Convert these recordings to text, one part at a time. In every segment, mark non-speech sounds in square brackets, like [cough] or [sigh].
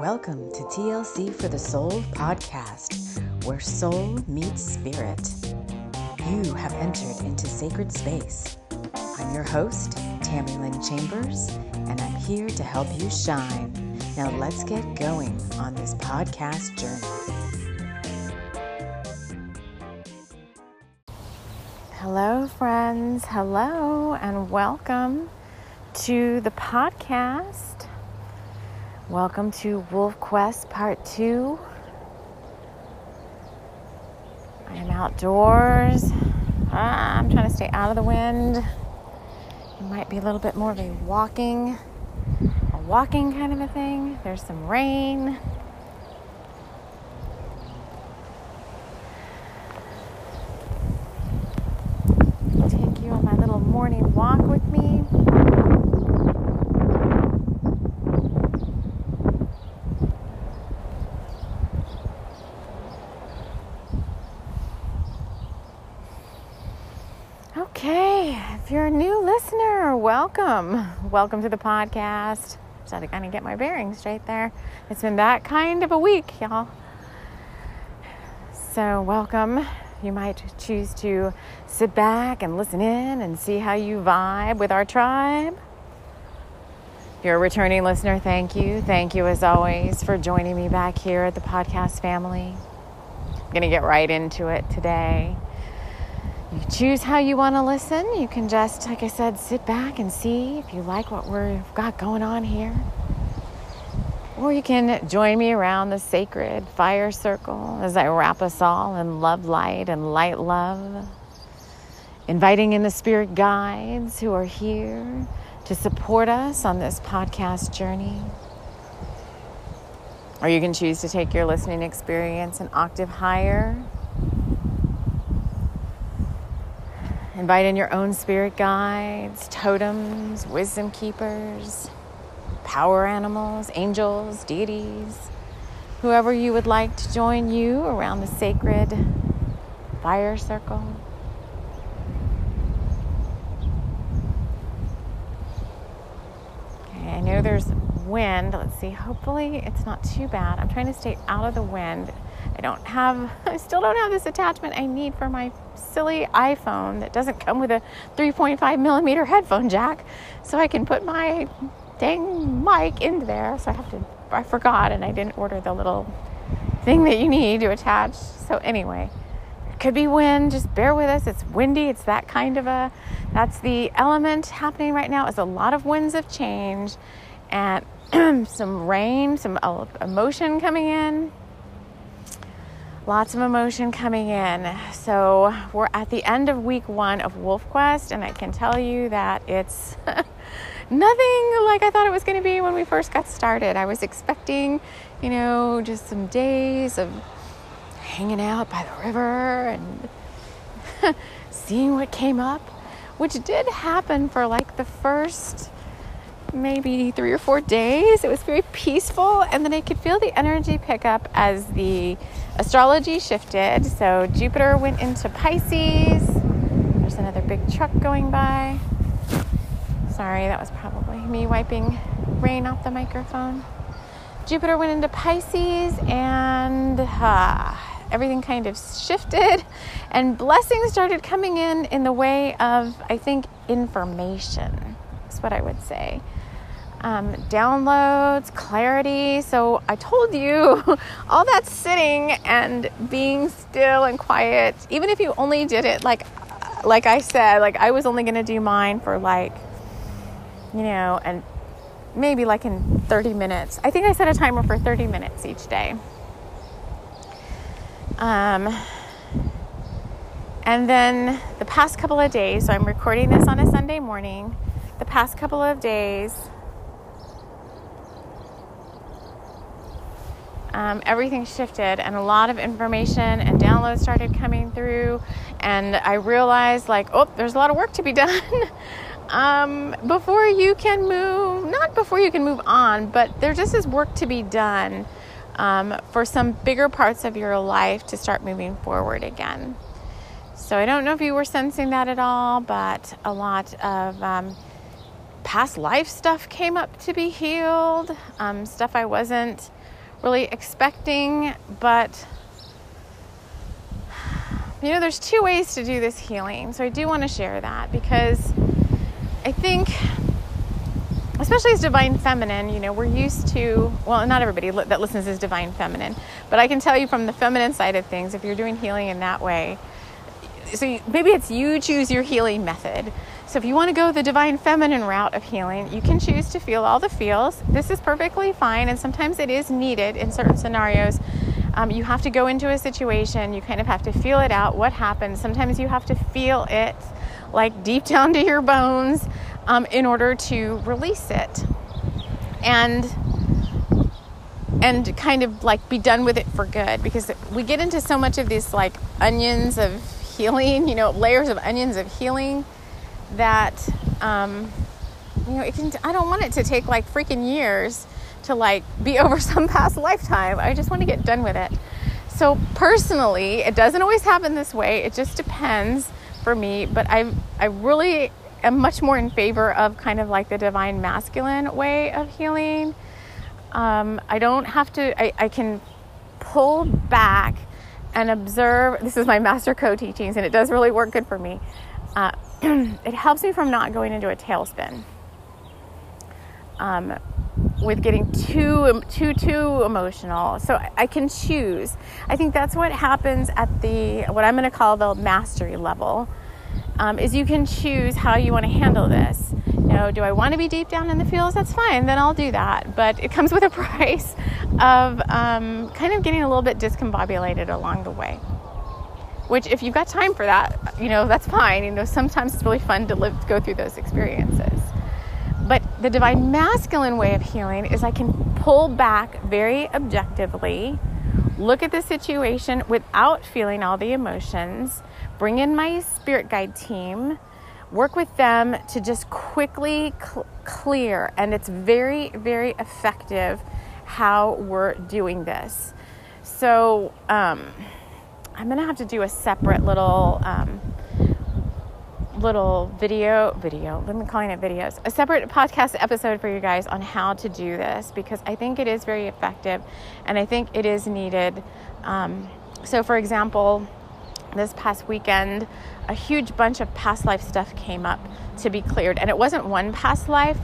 Welcome to TLC for the Soul podcast, where soul meets spirit. You have entered into sacred space. I'm your host, Tammy Lynn Chambers, and I'm here to help you shine. Now let's get going on this podcast journey. Hello, friends. Hello, and welcome to the podcast. Welcome to Wolf Quest Part 2. I am outdoors. Ah, I'm trying to stay out of the wind. It might be a little bit more of a walking, a walking kind of a thing. There's some rain. Take you on my little morning walk with me. Okay, if you're a new listener, welcome. Welcome to the podcast. Just had to kind of get my bearings straight there. It's been that kind of a week, y'all. So, welcome. You might choose to sit back and listen in and see how you vibe with our tribe. If you're a returning listener, thank you. Thank you, as always, for joining me back here at the podcast family. I'm going to get right into it today. You choose how you want to listen. You can just, like I said, sit back and see if you like what we've got going on here. Or you can join me around the sacred fire circle as I wrap us all in love light and light love. Inviting in the spirit guides who are here to support us on this podcast journey. Or you can choose to take your listening experience an octave higher Invite in your own spirit guides, totems, wisdom keepers, power animals, angels, deities, whoever you would like to join you around the sacred fire circle. Okay, I know there's wind. Let's see. Hopefully, it's not too bad. I'm trying to stay out of the wind. I don't have, [laughs] I still don't have this attachment I need for my silly iPhone that doesn't come with a 3.5 millimeter headphone jack. So I can put my dang mic in there. So I have to, I forgot and I didn't order the little thing that you need to attach. So anyway, it could be wind. Just bear with us. It's windy. It's that kind of a, that's the element happening right now is a lot of winds of change and [clears throat] some rain, some emotion coming in lots of emotion coming in. So we're at the end of week one of Wolf Quest, and I can tell you that it's [laughs] nothing like I thought it was going to be when we first got started. I was expecting, you know, just some days of hanging out by the river and [laughs] seeing what came up, which did happen for like the first maybe three or four days. It was very peaceful, and then I could feel the energy pick up as the astrology shifted. So Jupiter went into Pisces. There's another big truck going by. Sorry, that was probably me wiping rain off the microphone. Jupiter went into Pisces and uh, everything kind of shifted, and blessings started coming in in the way of, I think, information. What I would say um, downloads, clarity. So I told you [laughs] all that sitting and being still and quiet, even if you only did it like, like I said, like I was only going to do mine for like, you know, and maybe like in 30 minutes. I think I set a timer for 30 minutes each day. Um, and then the past couple of days, so I'm recording this on a Sunday morning. The past couple of days, um, everything shifted and a lot of information and downloads started coming through. And i realized like oh there's a lot of work to be [laughs] done. Um, before you can move not before you can move on but there just is work to be done um, for some bigger parts of your life to start moving forward again. So i don't know if you were sensing that at all but a lot of um, past life stuff came up to be healed, um, stuff I wasn't really expecting, but you know, there's two ways to do this healing. So I do want to share that because I think, especially as divine feminine, you know, we're used to, well, not everybody that listens is divine feminine, but I can tell you from the feminine side of things, if you're doing healing in that way, so maybe it's you choose your healing method. So if you want to go the divine feminine route of healing, you can choose to feel all the feels. This is perfectly fine, and sometimes it is needed in certain scenarios. Um, you have to go into a situation, you kind of have to feel it out, what happened. Sometimes you have to feel it like deep [laughs] down to your bones um, in order to release it. And and kind of like be done with it for good because we get into so much of these like onions of healing, you know, layers of onions of healing that, um, you know, it can, I don't want it to take like freaking years to like be [laughs] over some past lifetime. I just want to get done with it. So personally, it doesn't always happen this way. It just depends for me, but I I really am much more in favor of kind of like the divine masculine way of healing. Um, I don't have to. I, I can pull back and observe. This is my master co teachings, and it does really work good for me. Uh, [clears throat] it helps me from not going into a tailspin um, with getting too too too emotional. So I can choose. I think that's what happens at the what I'm going to call the mastery level. Um, is you can choose how you want to handle this. You know, do I want to be deep down in the feels? That's fine, then I'll do that. But it comes with a [laughs] price of um, kind of getting a little bit discombobulated along the way. Which, if you've got time for that, you know, that's fine. You know, sometimes it's really fun to live, go through those experiences. But the divine masculine way of healing is I can pull back very objectively, look at the situation without feeling all the emotions, bring in my spirit guide team, work with them to just quickly cl- clear. And it's very, very effective how we're doing this. So um, I'm to have to do a separate little. Um, little video video me calling it videos a separate podcast episode for you guys on how to do this because i think it is very effective and i think it is needed um, so for example this past weekend a huge bunch of past life stuff came up to be cleared and it wasn't one past life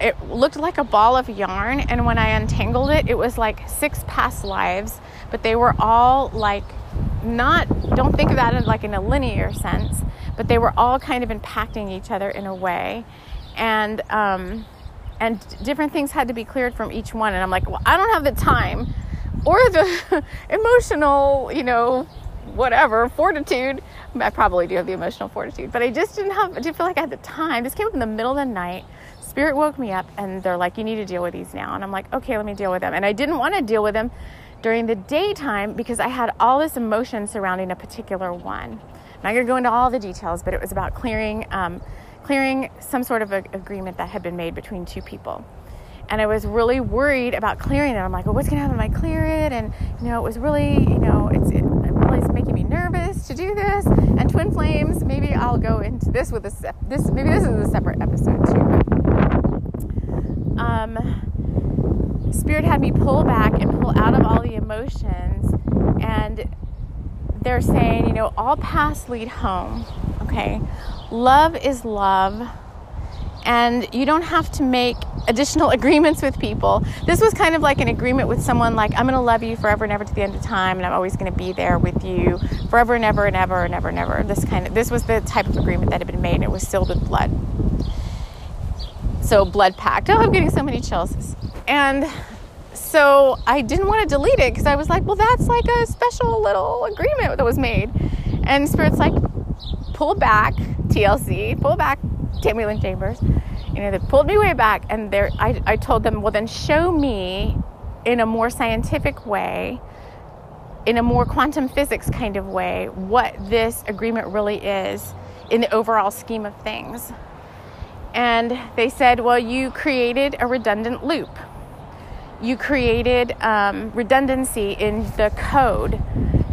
it looked like a ball of yarn and when i untangled it it was like six past lives but they were all like not don't think that in like in a linear sense but they were all kind of impacting each other in a way. And um, and different things had to be cleared from each one. And i'm like well i don't have the time or the [laughs] emotional you know whatever fortitude. I probably do have the emotional fortitude but i just didn't have i didn't feel like i had the time. This came up in the middle of the night. Spirit woke me up and they're like, you need to deal with these now. And I'm like, okay, let me deal with them. And I didn't want to deal with them during the daytime because I had all this emotion surrounding a particular one. I'm not going to go into all the details, but it was about clearing, um, clearing some sort of a, agreement that had been made between two people. And I was really worried about clearing it. I'm like, well, what's going to happen if I clear it? And, you know, it was really, you know, it's, it really is making me nervous to do this. And twin flames, maybe I'll go into this with a, this, maybe this is a separate episode too. But um, Spirit had me pull back and pull out of all the emotions. And they're saying, you know, all paths lead home. Okay. Love is love. And you don't have to make additional [laughs] agreements with people. This was kind of like an agreement with someone like, I'm going to love you forever and ever to the end of time, and I'm always going to be there with you forever and ever and ever and ever and ever. This kind of, this was the type of agreement that had been made, and it was sealed with blood so blood pact. Oh, I'm getting so many chills. And so I didn't want to delete it because I was like, well, that's like a special little agreement that was made. And Spirit's like, pull back, TLC, pull back, Tammy Lynn Chambers. You know, they pulled me way back, and there, I, I told them, well, then show me in a more scientific way, in a more quantum physics kind of way, what this agreement really is in the overall scheme of things. And they said, well, you created a redundant loop. You created um, redundancy in the code.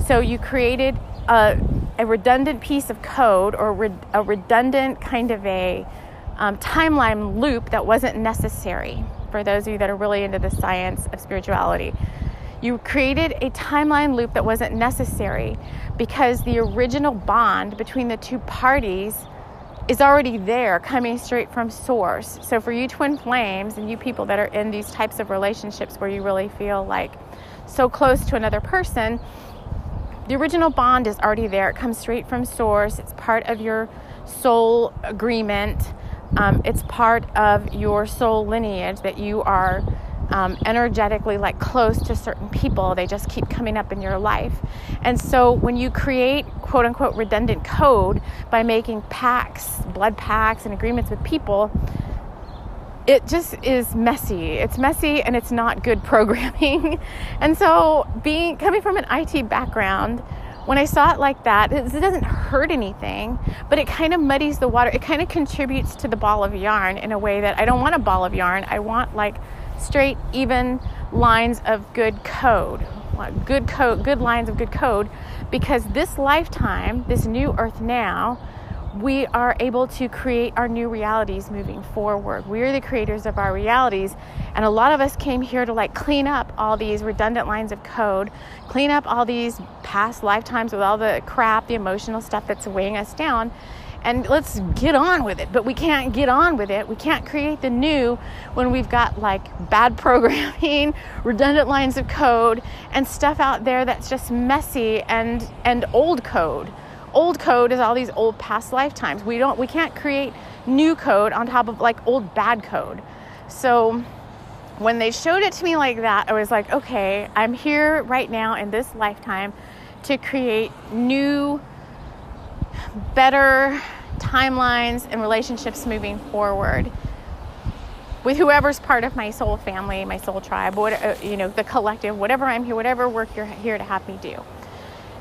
So you created a, a redundant piece of code or re- a redundant kind of a um, timeline loop that wasn't necessary for those of you that are really into the science of spirituality. You created a timeline loop that wasn't necessary because the original bond between the two parties is already there, coming straight from source. So, for you twin flames and you people that are in these types of relationships where you really feel like so close to another person, the original bond is already there. It comes straight from source, it's part of your soul agreement, um, it's part of your soul lineage that you are um, energetically like close to certain people. They just keep coming up in your life. And so when you create quote unquote redundant code by making pacts, blood pacts, and agreements with people, it just is messy. It's messy and it's not good [laughs] programming. and so being coming from an IT background, when I saw it like that, it, doesn't hurt anything, but it kind of muddies the water. It kind of contributes to the ball of yarn in a way that I don't want a ball of yarn. I want like straight, even lines of good code, good code, good lines of good code, because this lifetime, this new earth now, we are able to create our new realities moving forward. We are the creators of our realities. And a lot of us came here to like clean up all these redundant lines of code, clean up all these past lifetimes with all the crap, the emotional stuff that's weighing us down, and let's get on with it. But we can't get on with it. We can't create the new when we've got like bad [laughs] programming, redundant lines of code, and stuff out there that's just messy and and old code. Old code is all these old past lifetimes. We don't we can't create new code on top of like old bad code. So when they showed it to me like that, I was like, okay, I'm here right now in this lifetime to create new better timelines and relationships moving forward with whoever's part of my soul family, my soul tribe, what, uh, you know, the collective, whatever I'm here, whatever work you're here to have me do.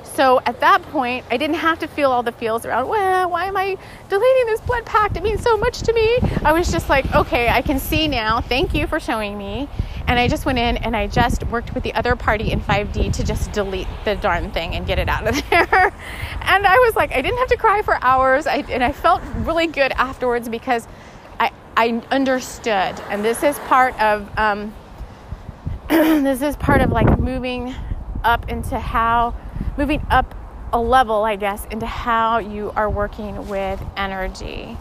So at that point, I didn't have to feel all the feels around, well, why am I deleting this blood pact? It means so much to me. I was just like, okay, I can see now. Thank you for showing me. And I just went in and I just worked with the other party in 5D to just delete the darn thing and get it out of [laughs] there. and I was like, I didn't have to cry for hours. I, and I felt really good afterwards because I, I understood. And this is part of, um, [clears throat] this is part of like moving up into how, moving up a level, I guess, into how you are working with energy.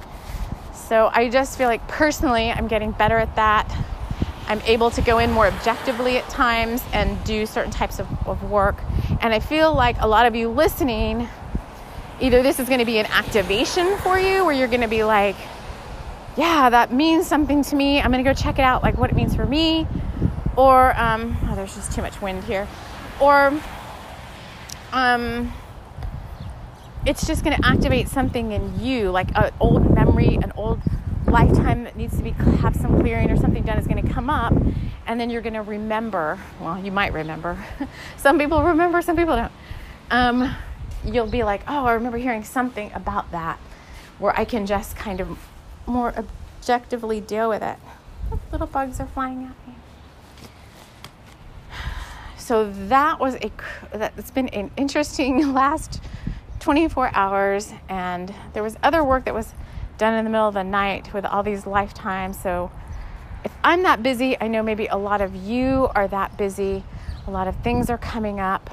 So I just feel like personally, I'm getting better at that. I'm able to go in more objectively at times and do certain types of, of work. And I feel like a lot of you listening, either this is going to be an activation for you where you're going to be like, yeah, that means something to me. I'm going to go check it out, like what it means for me. Or, um, oh, there's just too much wind here. Or, um, it's just going to activate something in you, like an old memory, an old lifetime that needs to be have some clearing or something done is going to come up and then you're going to remember well you might remember. [laughs] Some people remember some people don't. Um, you'll be like oh i remember hearing something about that where i can just kind of more objectively deal with it. Little bugs are flying at me. So that was a that's been an interesting [laughs] last 24 hours and there was other work that was done in the middle of the night with all these lifetimes. So if I'm that busy, I know maybe a lot of you are that busy. A lot of things are coming up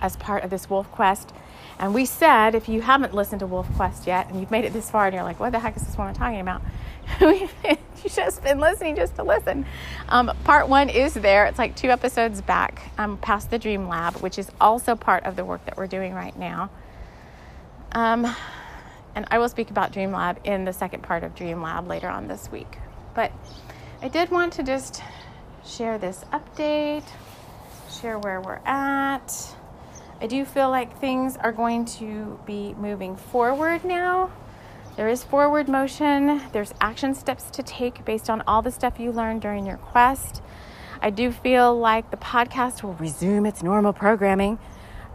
as part of this Wolf Quest. And we said, if you haven't listened to Wolf Quest yet and you've made it this far and you're like, what the heck is this woman talking about? [laughs] You've [laughs] just been listening just to listen. Um, part one is there. It's like two episodes back um, past the Dream Lab, which is also part of the work that we're doing right now. Um, and I will speak about Dream Lab in the second part of Dream Lab later on this week. But I did want to just share this update, share where we're at. I do feel like things are going to be moving forward now. There is forward motion, there's action steps to take based on all the stuff you learned during your quest. I do feel like the podcast will resume its normal programming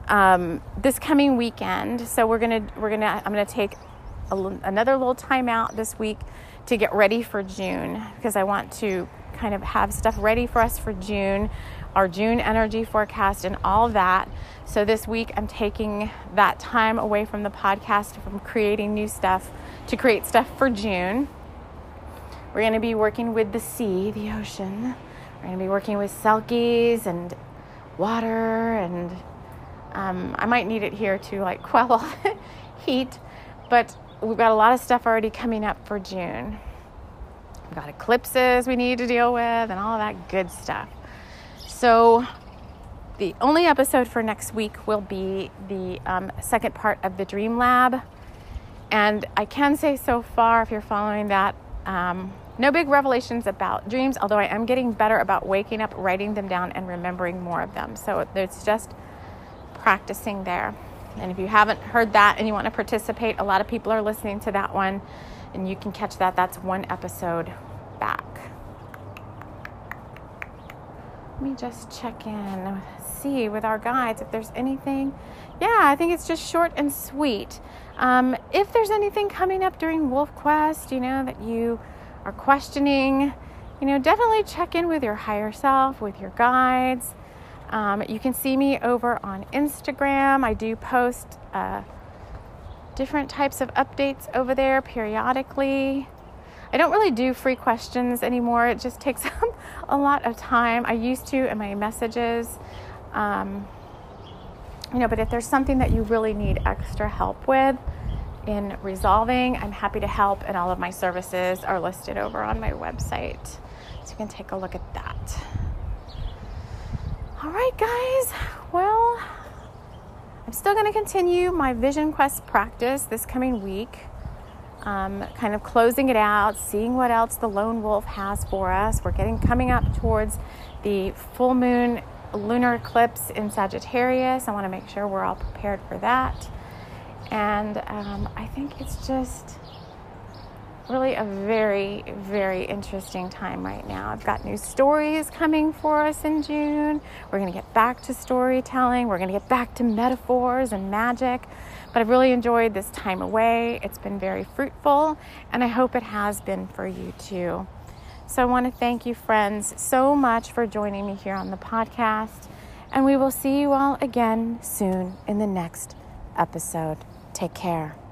um, this coming weekend. So we're gonna we're gonna I'm gonna take a, another little time out this week to get ready for June because I want to kind of have stuff ready for us for June our June energy forecast, and all that. So this week I'm taking that time away from the podcast, from creating new stuff to create stuff for June. We're going to be working with the sea, the ocean. We're going to be working with selkies and water, and um, I might need it here to like [laughs] quell all the heat. But we've got a lot of stuff already coming up for June. We've got eclipses we need to deal with, and all that good stuff. So, the only episode for next week will be the um, second part of the Dream Lab. And I can say so far, if you're following that, um, no big revelations about dreams, although I am getting better about waking up, writing them down, and remembering more of them. So it's just practicing there. And if you haven't heard that and you want to participate, a lot of people are listening to that one, and you can catch that. That's one episode back. Let me just check in, see with our guides if there's anything. Yeah, I think it's just short and sweet. Um, if there's anything coming up during Wolf Quest, you know, that you are questioning, you know, definitely check in with your higher self, with your guides. Um, you can see me over on Instagram. I do post uh, different types of updates over there periodically. I don't really do free questions anymore. It just takes [laughs] up a lot of time. I used to in my messages. Um, you know, but if there's something that you really need extra help with in resolving, I'm happy to help, and all of my services are listed over on my website. So you can take a look at that. All right, guys. Well, I'm still going to continue my Vision Quest practice this coming week. Um, kind of closing it out, seeing what else the lone wolf has for us. We're getting coming up towards the full moon lunar eclipse in Sagittarius. I want to make sure we're all prepared for that. And um, I think it's just really a very, very interesting time right now. I've got new stories coming for us in June. We're going to get back to storytelling, we're going to get back to metaphors and magic. But I've really enjoyed this time away. It's been very fruitful, and I hope it has been for you too. So I want to thank you, friends, so much for joining me here on the podcast. And we will see you all again soon in the next episode. Take care.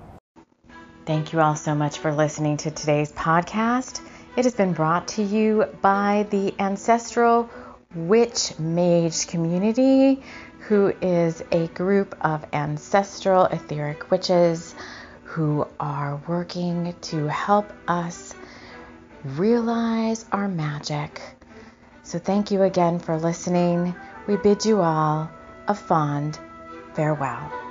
Thank you all so much for listening to today's podcast. It has been brought to you by the Ancestral Witch Mage community, who is a group of ancestral etheric witches who are working to help us realize our magic. So, thank you again for listening. We bid you all a fond farewell.